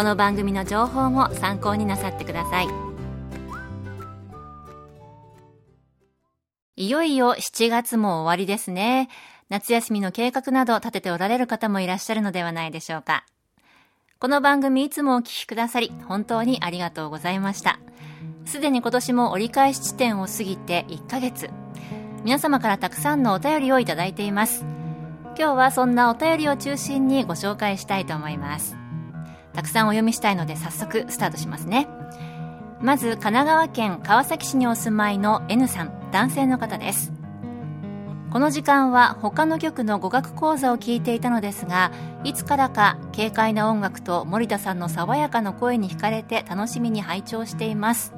この番組の情報も参考になさってください。いよいよ7月も終わりですね。夏休みの計画など立てておられる方もいらっしゃるのではないでしょうか。この番組いつもお聞きくださり本当にありがとうございました。すでに今年も折り返し地点を過ぎて1ヶ月。皆様からたくさんのお便りをいただいています。今日はそんなお便りを中心にご紹介したいと思います。たくさんお読みしたいので早速スタートしますね。まず神奈川県川崎市にお住まいの N さん男性の方です。この時間は他の局の語学講座を聞いていたのですがいつからか軽快な音楽と森田さんの爽やかな声に惹かれて楽しみに拝聴しています。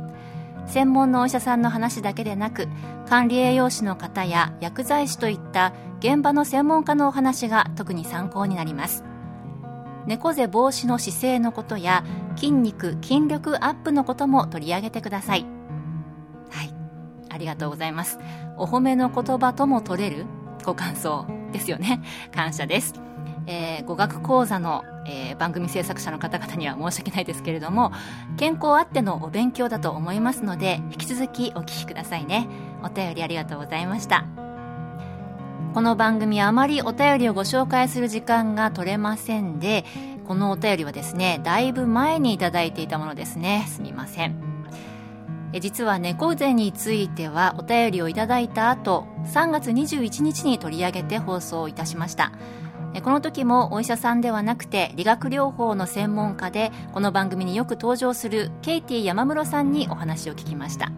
専門のお医者さんの話だけでなく管理栄養士の方や薬剤師といった現場の専門家のお話が特に参考になります。猫背防止の姿勢のことや筋肉筋力アップのことも取り上げてください。はい。ありがとうございます。お褒めの言葉とも取れるご感想ですよね。感謝です。えー、語学講座の、えー、番組制作者の方々には申し訳ないですけれども健康あってのお勉強だと思いますので引き続きお聞きくださいね。お便りありがとうございました。この番組あまりお便りをご紹介する時間が取れませんでこのお便りはですねだいぶ前にいただいていたものですね。すみません。え実は猫背についてはお便りをいただいた後3月21日に取り上げて放送いたしました。この時もお医者さんではなくて理学療法の専門家でこの番組によく登場するケイティ山室さんにお話を聞きました。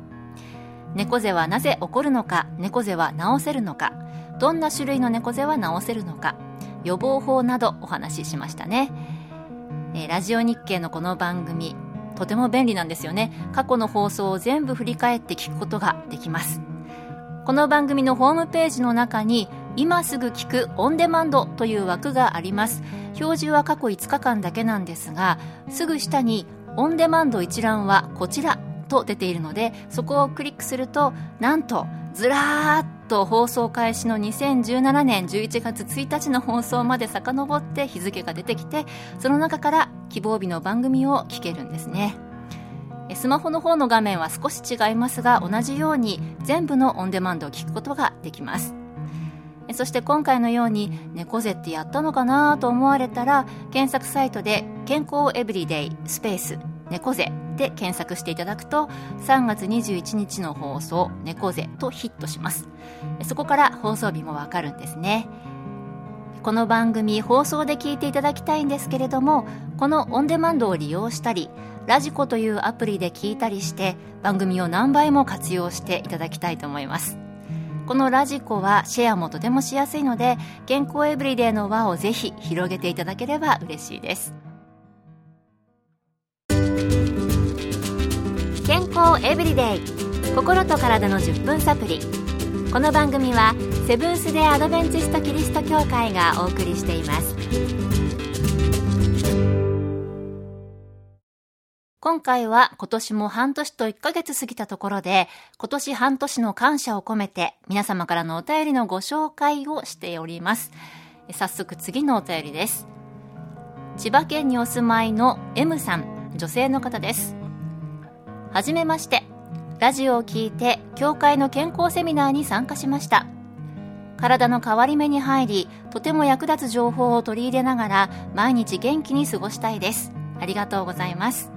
猫背はなぜ起こるのか猫背は治せるのかどんな種類の猫背は治せるのか予防法などお話ししましたね、えー、ラジオ日経のこの番組とても便利なんですよね。過去の放送を全部振り返って聞くことができます。この番組のホームページの中に今すぐ聞くオンデマンドという枠があります。表示は過去5日間だけなんですがすぐ下にオンデマンド一覧はこちら。と出ているのでそこをクリックするとなんとずらーっと放送開始の2017年11月1日の放送まで遡って日付が出てきてその中から希望日の番組を聞けるんですね。スマホの方の画面は少し違いますが同じように全部のオンデマンドを聞くことができます。そして今回のように猫背ってやったのかなと思われたら検索サイトで健康エブリデイスペース猫背で検索していただくと3月21日の放送猫背とヒットします。そこから放送日もわかるんですね。この番組放送で聞いていただきたいんですけれどもこのオンデマンドを利用したりラジコというアプリで聞いたりして番組を何倍も活用していただきたいと思います。このラジコはシェアもとてもしやすいので健康エブリデイの輪をぜひ広げていただければ嬉しいです。健康エブリデイ心と体の10分サプリこの番組はセブンス・デ・アドベンチスト・キリスト教会がお送りしています今回は今年も半年と1ヶ月過ぎたところで、今年半年の感謝を込めて皆様からのお便りのご紹介をしております。早速次のお便りです。千葉県にお住まいの M さん、女性の方です。はじめまして。ラジオを聞いて、教会の健康セミナーに参加しました。体の変わり目に入り、とても役立つ情報を取り入れながら、毎日元気に過ごしたいです。ありがとうございます。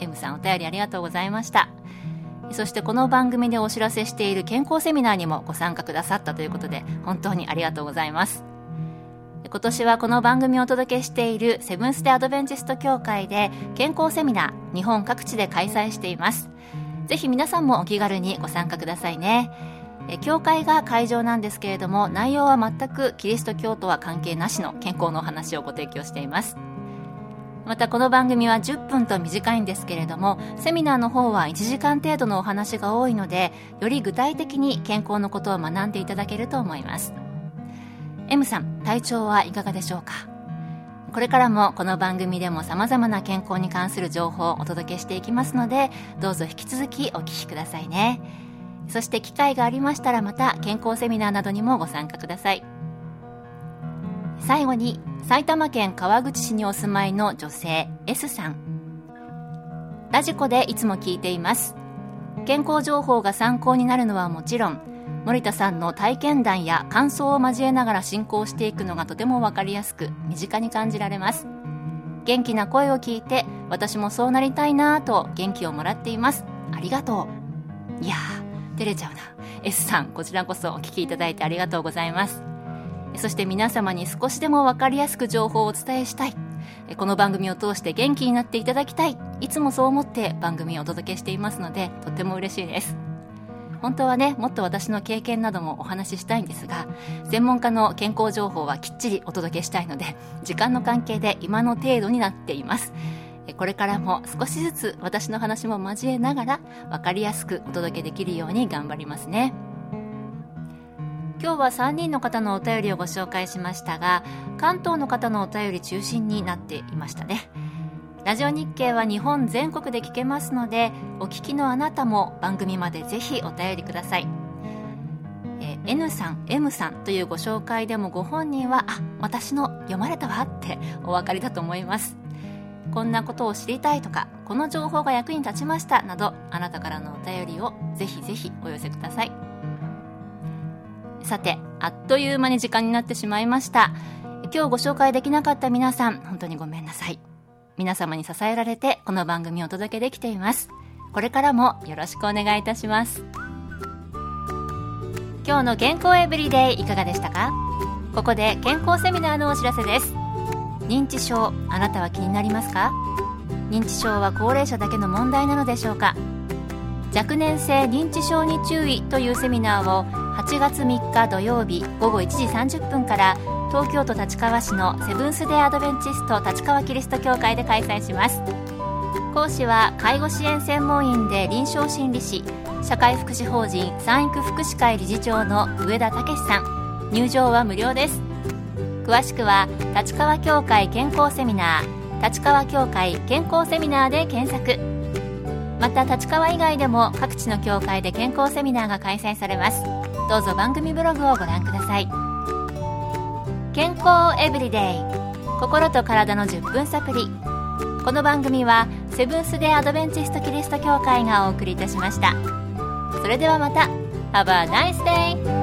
M さんお便りありがとうございましたそしてこの番組でお知らせしている健康セミナーにもご参加くださったということで本当にありがとうございます今年はこの番組をお届けしているセブンス・デ・アドベンチスト協会で健康セミナー日本各地で開催しています。ぜひ皆さんもお気軽にご参加くださいね。教会が会場なんですけれども内容は全くキリスト教とは関係なしの健康のお話をご提供しています。またこの番組は10分と短いんですけれどもセミナーの方は1時間程度のお話が多いのでより具体的に健康のことを学んでいただけると思います。M さん体調はいかがでしょうか？これからもこの番組でも様々な健康に関する情報をお届けしていきますのでどうぞ引き続きお聞きくださいね。そして機会がありましたらまた健康セミナーなどにもご参加ください。最後に埼玉県川口市にお住まいの女性 S さん。ラジコでいつも聞いています。健康情報が参考になるのはもちろん森田さんの体験談や感想を交えながら進行していくのがとても分かりやすく身近に感じられます。元気な声を聞いて私もそうなりたいなぁと元気をもらっています。ありがとう。いやー照れちゃうな。S さんこちらこそお聞きいただいてありがとうございます。そして皆様に少しでも分かりやすく情報をお伝えしたい。この番組を通して元気になっていただきたい。いつもそう思って番組をお届けしていますのでとっても嬉しいです。本当はねもっと私の経験などもお話ししたいんですが専門家の健康情報はきっちりお届けしたいので時間の関係で今の程度になっています。これからも少しずつ私の話も交えながら分かりやすくお届けできるように頑張りますね。今日は3人の方のお便りをご紹介しましたが関東の方のお便り中心になっていましたね。ラジオ日経は日本全国で聞けますのでお聞きのあなたも番組までぜひお便りください、え、N さん M さんというご紹介でもご本人はあ私の読まれたわってお分かりだと思います。こんなことを知りたいとかこの情報が役に立ちましたなどあなたからのお便りをぜひぜひお寄せください。さてあっという間に時間になってしまいました。今日ご紹介できなかった皆さん本当にごめんなさい。皆様に支えられてこの番組をお届けできています。これからもよろしくお願いいたします。今日の健康エブリデイいかがでしたか？ここで健康セミナーのお知らせです。認知症あなたは気になりますか？認知症は高齢者だけの問題なのでしょうか？若年性認知症に注意というセミナーを8月3日土曜日午後1時30分から東京都立川市のセブンス・デ・アドベンチスト立川キリスト教会で開催します。講師は介護支援専門員で臨床心理士社会福祉法人産育福祉会理事長の上田武さん。入場は無料です。詳しくは立川協会健康セミナー立川協会健康セミナーで検索。また立川以外でも各地の教会で健康セミナーが開催されます。どうぞ番組ブログをご覧ください。健康エブリデイ。心と体の10分サプリこの番組はセブンス・デ・アドベンチスト・キリスト教会がお送りいたしました。それではまた。Have a nice day!